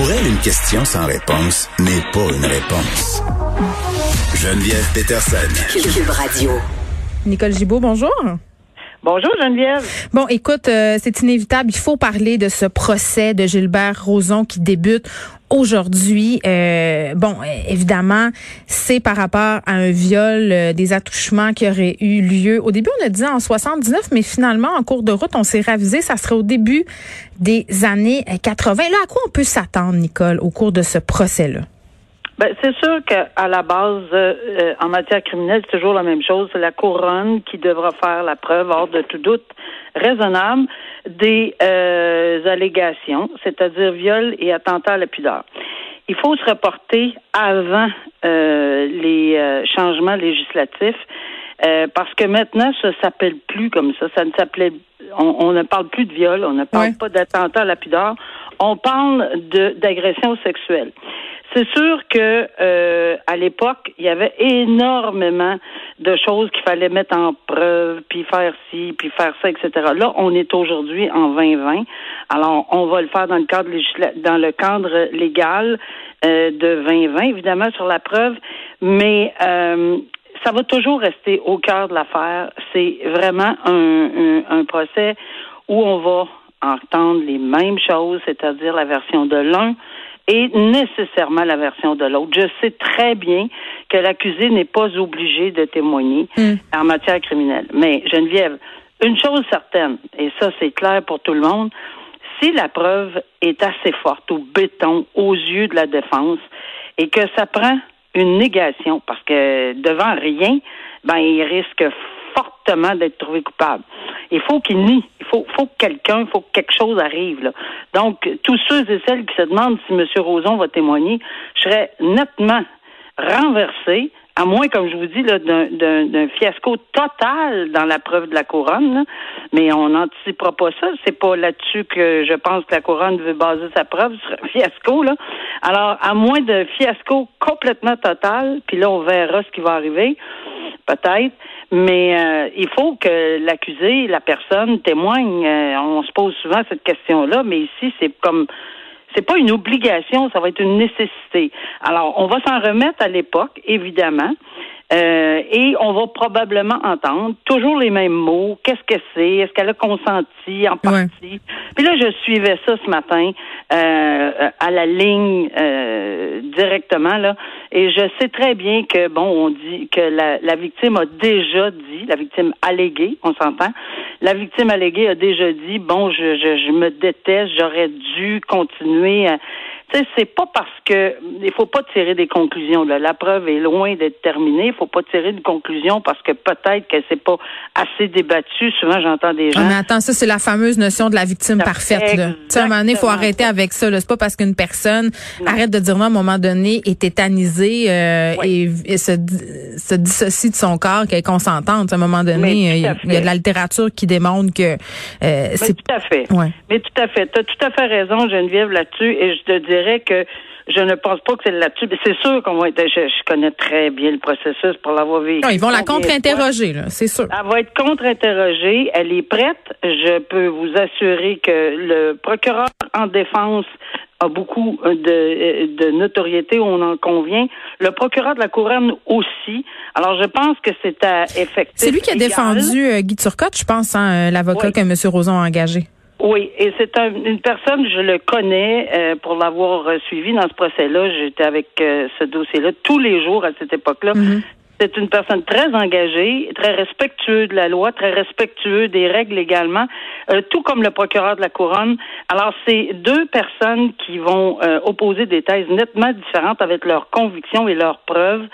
Pour elle, une question sans réponse n'est pas une réponse. Geneviève Peterson. Cube Radio. Nicole Gibault, bonjour. Bonjour Geneviève. Bon, écoute, euh, c'est inévitable. Il faut parler de ce procès de Gilbert Rozon qui débute aujourd'hui. Euh, bon, évidemment, c'est par rapport à un viol, euh, des attouchements qui auraient eu lieu. Au début, on a dit en 79, mais finalement, en cours de route, on s'est ravisé. Ça serait au début des années 80. Là, à quoi on peut s'attendre, Nicole, au cours de ce procès-là? Ben, c'est sûr qu'à la base, euh, euh, en matière criminelle, c'est toujours la même chose. C'est la couronne qui devra faire la preuve, hors de tout doute raisonnable, des euh, allégations, c'est-à-dire viol et attentat à la pudeur. Il faut se reporter avant les changements législatifs. parce que maintenant, ça s'appelle plus comme ça. Ça ne s'appelait, on, ne parle plus de viol, on ne parle pas d'attentat à la pudeur, on parle de d'agression sexuelle. C'est sûr que euh, à l'époque, il y avait énormément de choses qu'il fallait mettre en preuve, puis faire ci, puis faire ça, etc. Là, on est aujourd'hui en 2020. Alors, on va le faire dans le cadre dans le cadre légal euh, de 2020, évidemment, sur la preuve, mais euh, ça va toujours rester au cœur de l'affaire. C'est vraiment un, un procès où on va entendre les mêmes choses, c'est-à-dire la version de l'un et nécessairement la version de l'autre. Je sais très bien que l'accusé n'est pas obligé de témoigner hmm. en matière criminelle. Mais Geneviève, une chose certaine, et ça c'est clair pour tout le monde, si la preuve est assez forte au béton aux yeux de la défense et que ça prend une négation parce que devant rien, ben il risque d'être trouvé coupable. Il faut qu'il nie. Il faut, faut que quelqu'un, il faut que quelque chose arrive. Donc, tous ceux et celles qui se demandent si M. Roson va témoigner, je serais nettement renversé, à moins, comme je vous dis, d'un fiasco total dans la preuve de la couronne. Mais on n'anticipera pas ça. C'est pas là-dessus que je pense que la couronne veut baser sa preuve sur un fiasco. Là. Alors, à moins de fiasco complètement total, puis là, on verra ce qui va arriver, peut-être. Mais euh, il faut que l'accusé, la personne témoigne. Euh, on se pose souvent cette question-là, mais ici, c'est comme c'est pas une obligation, ça va être une nécessité. Alors, on va s'en remettre à l'époque, évidemment. Euh, et on va probablement entendre toujours les mêmes mots. Qu'est-ce que c'est? Est-ce qu'elle a consenti en partie? Puis là, je suivais ça ce matin euh, à la ligne euh, directement là, et je sais très bien que bon, on dit que la, la victime a déjà dit, la victime alléguée, on s'entend. La victime alléguée a déjà dit, bon, je, je, je me déteste, j'aurais dû continuer. À, c'est pas parce que il faut pas tirer des conclusions. Là. La preuve est loin d'être terminée. Il faut pas tirer de conclusion parce que peut-être que c'est pas assez débattu. Souvent, j'entends des gens. mais attends, ça c'est la fameuse notion de la victime parfaite. Là. à un moment donné, il faut arrêter avec ça. C'est pas parce qu'une personne arrête de dire non à un moment donné est tétanisée euh, et, se, se, dissocie de son corps qu'elle est consentante. À un moment donné, il y, a de la littérature qui démontre que euh, c'est tout à fait. Mais tout à fait. Tu as tout à fait raison, Geneviève, là-dessus. Et je te dis que je ne pense pas que c'est là-dessus. C'est sûr qu'on va être. Je, connais très bien le processus pour l'avoir vécu. ils vont la contre-interroger, c'est sûr. Elle va être contre-interrogée. Elle est prête. Je peux vous assurer que le procureur en défense a beaucoup de, de notoriété, on en convient. Le procureur de la couronne aussi. Alors, je pense que c'est à effectif. C'est lui qui a défendu euh, Guy Turcotte, je pense, hein, euh, l'avocat que M. Roson a engagé. Oui, et c'est une personne, je le connais euh, pour l'avoir suivi dans ce procès-là. J'étais avec euh, ce dossier-là tous les jours à cette époque-là. Mm-hmm. C'est une personne très engagée, très respectueux de la loi, très respectueux des règles également, euh, tout comme le procureur de la couronne. Alors, c'est deux personnes qui vont euh, opposer des thèses nettement différentes avec leurs convictions et leurs preuves.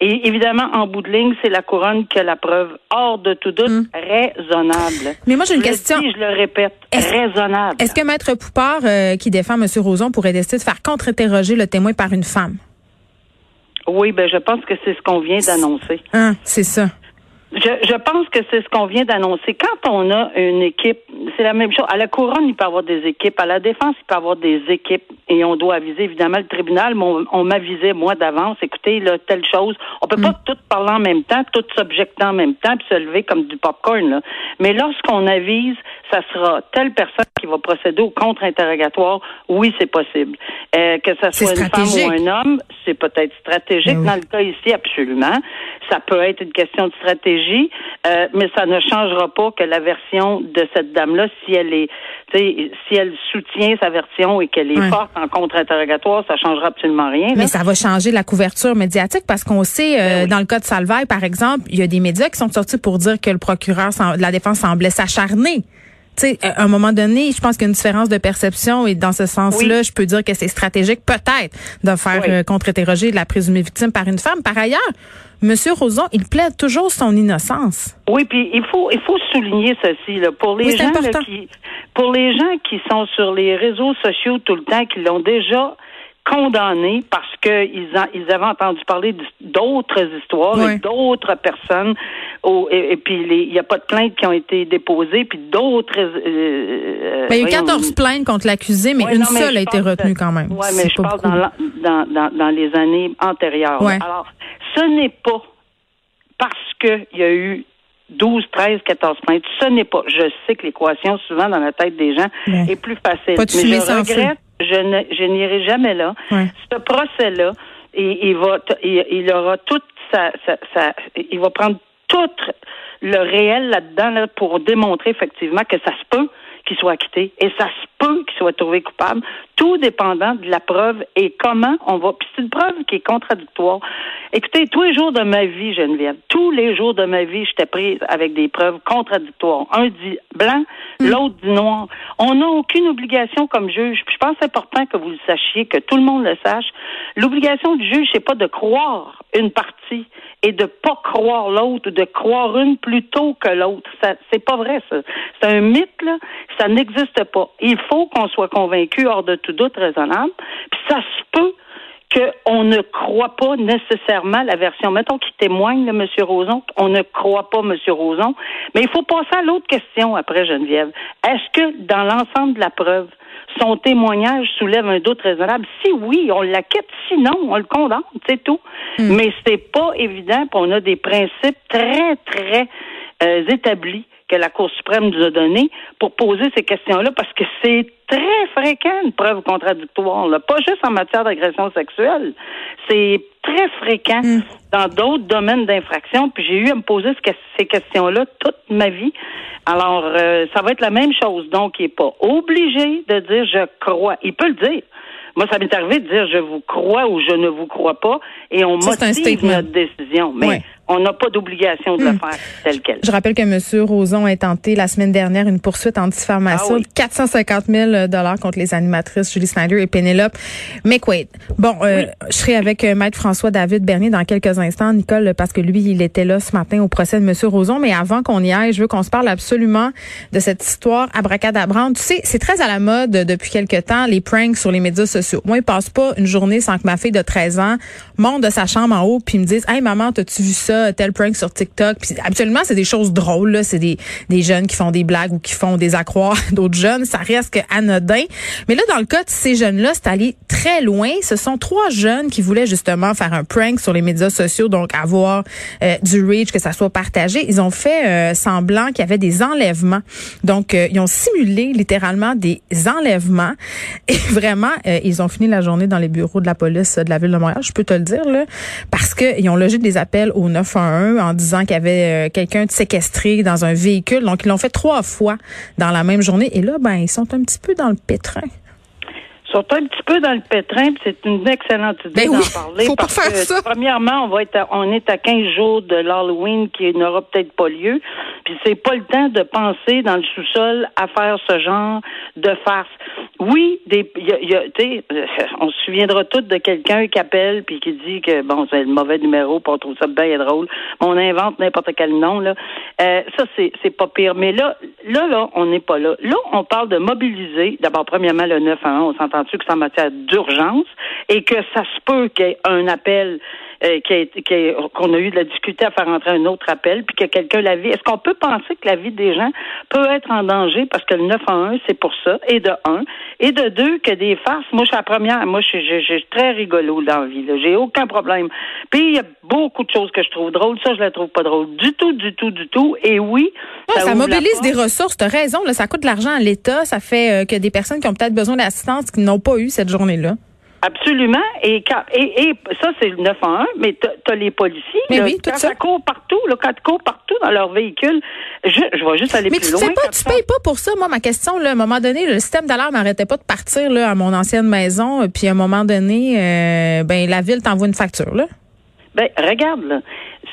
Et évidemment, en bout de ligne, c'est la couronne qui a la preuve hors de tout doute Hmm. raisonnable. Mais moi, j'ai une Je question. dis, je le répète, Est-ce- raisonnable. Est-ce que Maître Poupard, euh, qui défend M. Roson, pourrait décider de faire contre-interroger le témoin par une femme? Oui, ben je pense que c'est ce qu'on vient d'annoncer. Hein, c'est ça. Je, je pense que c'est ce qu'on vient d'annoncer. Quand on a une équipe, c'est la même chose. À la couronne, il peut y avoir des équipes. À la défense, il peut y avoir des équipes. Et on doit aviser évidemment le tribunal. Mais on, on m'avisait moi d'avance. Écoutez, là, telle chose. On peut pas tout parler en même temps, tout s'objecter en même temps, puis se lever comme du popcorn. Là. Mais lorsqu'on avise, ça sera telle personne qui va procéder au contre-interrogatoire. Oui, c'est possible. Euh, que ça soit une femme ou un homme, c'est peut-être stratégique. Ben oui. Dans le cas ici, absolument. Ça peut être une question de stratégie, euh, mais ça ne changera pas que la version de cette dame-là, si elle est, si elle soutient sa version et qu'elle est Ouais. forte en contre-interrogatoire, ça changera absolument rien. là. Mais ça va changer la couverture médiatique parce qu'on sait, euh, Ben oui. dans le cas de Salvaille, par exemple, il y a des médias qui sont sortis pour dire que le procureur de la défense semblait s'acharner. Tu sais, à un moment donné, je pense qu'il y a une différence de perception et dans ce sens-là, Oui. je peux dire que c'est stratégique peut-être de faire Oui. euh, contre-interroger la présumée victime par une femme. Par ailleurs, Monsieur Roson, il plaide toujours son innocence. Oui, puis il faut il faut souligner ceci là pour les Oui, gens là, qui pour les gens qui sont sur les réseaux sociaux tout le temps qui l'ont déjà condamné parce que ils, en- ils avaient entendu parler d'autres histoires et d'autres personnes au- et, et puis il n'y a pas de plaintes qui ont été déposées puis d'autres euh, euh, Ben, il y a eu voyons, 14 plaintes contre l'accusé, mais Ouais, une non, mais seule a été retenue quand même. Oui, mais je parle dans, dans, dans, dans les années antérieures. Ouais. Alors, ce n'est pas parce qu'il y a eu 12, 13, 14 plaintes. Ce n'est pas. Je sais que l'équation, souvent, dans la tête des gens, Ouais. est plus facile. Pas de mais je regrette, je ne, je n'irai jamais là. Ce procès-là, il, il va, il aura toute sa, sa, sa- il va prendre le réel là-dedans là, pour démontrer effectivement que ça se peut qu'il soit acquitté. Et ça se peut qu'il soit trouvé coupable, tout dépendant de la preuve et comment on va. Puis c'est une preuve qui est contradictoire. Écoutez, tous les jours de ma vie, Geneviève, tous les jours de ma vie, j'étais prise avec des preuves contradictoires. Un dit blanc, l'autre dit noir. On n'a aucune obligation comme juge. Puis je pense que c'est important que vous le sachiez, que tout le monde le sache. L'obligation du juge, c'est pas de croire une partie et de pas croire l'autre, ou de croire une plutôt que l'autre. Ça, c'est pas vrai, ça. C'est un mythe, là. Ça n'existe pas. Il faut qu'on soit convaincu hors de tout doute raisonnable. Puis ça se peut qu'on ne croit pas nécessairement la version. Mettons qu'il témoigne, là, M. Roson, on ne croit pas M. Roson. Mais il faut passer à l'autre question après, Geneviève. Est-ce que dans l'ensemble de la preuve, son témoignage soulève un doute raisonnable? Si oui, on l'acquitte. Sinon, on le condamne, c'est tout. Mais c'est pas évident. puis on a des principes très, très euh, établis que la Cour suprême nous a donnés pour poser ces questions-là parce que c'est très fréquent une preuve contradictoire, là. pas juste en matière d'agression sexuelle. C'est très fréquent dans d'autres domaines d'infraction. Puis j'ai eu à me poser ce que- ces questions-là toute ma vie. Alors, euh, ça va être la même chose. Donc, il n'est pas obligé de dire je crois. Il peut le dire. Moi, ça m'est arrivé de dire je vous crois ou je ne vous crois pas, et on Ça, motive notre décision. Mais Ouais. On n'a pas d'obligation de le faire tel quel. Je rappelle que M. Roson a tenté la semaine dernière une poursuite en diffamation Ah oui. de 450 000 dollars contre les animatrices Julie Snyder et Penelope McQuaid. Bon, euh, je serai avec euh, Maître François-David Bernier dans quelques instants, Nicole, parce que lui, il était là ce matin au procès de M. Roson. Mais avant qu'on y aille, je veux qu'on se parle absolument de cette histoire abracadabrante. Tu sais, c'est très à la mode depuis quelque temps, les pranks sur les médias sociaux. Moi, il passe pas une journée sans que ma fille de 13 ans monte de sa chambre en haut puis me dise « Hey, maman, t'as-tu vu ça, tel prank sur TikTok? » Puis habituellement, c'est des choses drôles. C'est des, des jeunes qui font des blagues ou qui font des accroires d'autres jeunes. Ça reste anodin. Mais là, dans le cas de ces jeunes-là, c'est allé très loin. Ce sont trois jeunes qui voulaient justement faire un prank sur les médias sociaux, donc avoir euh, du reach, que ça soit partagé. Ils ont fait euh, semblant qu'il y avait des enlèvements. Donc, euh, ils ont simulé littéralement des enlèvements. Et vraiment, ils ont fini la journée dans les bureaux de la police de la ville de Montréal, je peux te le dire, là, parce qu'ils ont logé des appels au 911 en disant qu'il y avait euh, quelqu'un de séquestré dans un véhicule. Donc, ils l'ont fait trois fois dans la même journée. Et là, ben, ils sont un petit peu dans le pétrin. Sont un petit peu dans le pétrin, c'est une excellente idée Ben d'en oui, parler. faut pas parce faire que, ça. Premièrement, on va être à- on est à 15 jours de l'Halloween qui n'aura peut-être pas lieu. Puis c'est pas le temps de penser dans le sous-sol à faire ce genre de farce. Oui, des, il y a, y on se souviendra tous de quelqu'un qui appelle puis qui dit que bon, c'est le mauvais numéro, puis on trouve ça bien drôle. Mais on invente n'importe quel nom là. Euh, ça c'est c'est pas pire. Mais là, là, là, on n'est pas là. Là, on parle de mobiliser. D'abord, premièrement, le 911, on s'entend-tu que c'est en matière d'urgence et que ça se peut qu'il y ait un appel euh, qui a été- qui a- qu'on a eu de la difficulté à faire entrer un autre appel, puis que quelqu'un la vie. Est-ce qu'on peut penser que la vie des gens peut être en danger parce que le 911, c'est pour ça, et de un, et de deux, que des farces. Moi, je suis la première. Moi, je suis je- je suis très rigolo dans la vie. là. J'ai aucun problème. Puis il y a beaucoup de choses que je trouve drôles. Ça, je la trouve pas drôle du tout, du tout, du tout. Et oui, Ouais, ça, mobilise des ressources. T'as raison, là, ça coûte de l'argent à l'État. Ça fait euh, que des personnes qui ont peut-être besoin d'assistance qui n'ont pas eu cette journée-là. Absolument. Et, quand, et, et ça, c'est le 911, mais tu as, les policiers. Mais là, oui, tout quand ça. court partout, là, quand ils courent partout dans leur véhicule, je, je vais juste aller Mais plus tu loin. sais pas, quand tu payes pas pour ça. Moi, ma question, là, à un moment donné, le système d'alarme n'arrêtait pas de partir là, à mon ancienne maison. euh, Puis à un moment donné, euh, ben la ville t'envoie une facture. Là. Ben, regarde, là.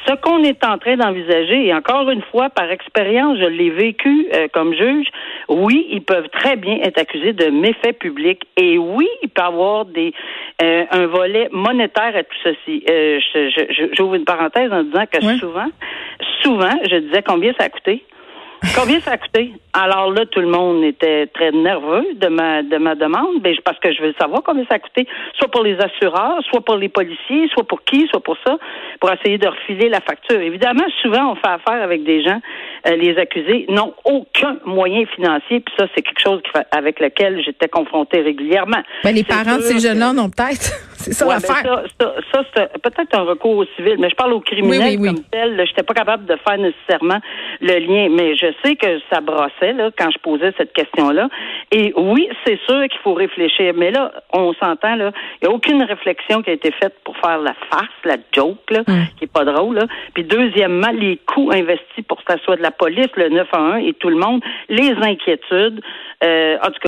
Ce qu'on est en train d'envisager, et encore une fois, par expérience, je l'ai vécu euh, comme juge, oui, ils peuvent très bien être accusés de méfaits publics. Et oui, il peut y avoir des euh, un volet monétaire à tout ceci. Euh, J'ouvre une parenthèse en disant que souvent, souvent, je disais combien ça a coûté? Combien ça a coûté? Alors là, tout le monde était très nerveux de ma de ma demande, ben, parce que je veux savoir combien ça a coûté, soit pour les assureurs, soit pour les policiers, soit pour qui, soit pour ça, pour essayer de refiler la facture. Évidemment, souvent, on fait affaire avec des gens, les accusés n'ont aucun moyen financier, puis ça, c'est quelque chose avec lequel j'étais confrontée régulièrement. Ben, les parents de ces jeunes-là n'ont peut-être. C'est ça Ouais, ben l'affaire. ça, ça, ça, c'est peut-être un recours au civil, mais je parle au criminel Oui, oui, oui. comme tel. Je n'étais pas capable de faire nécessairement le lien, mais je sais que ça brossait là, quand je posais cette question-là. Et oui, c'est sûr qu'il faut réfléchir, mais là, on s'entend, là, il n'y a aucune réflexion qui a été faite pour faire la farce, la joke, là, Hmm. qui est pas drôle. Là. Puis deuxièmement, les coûts investis pour que ça soit de la police, le 911 et tout le monde, les inquiétudes. Euh, en tout cas,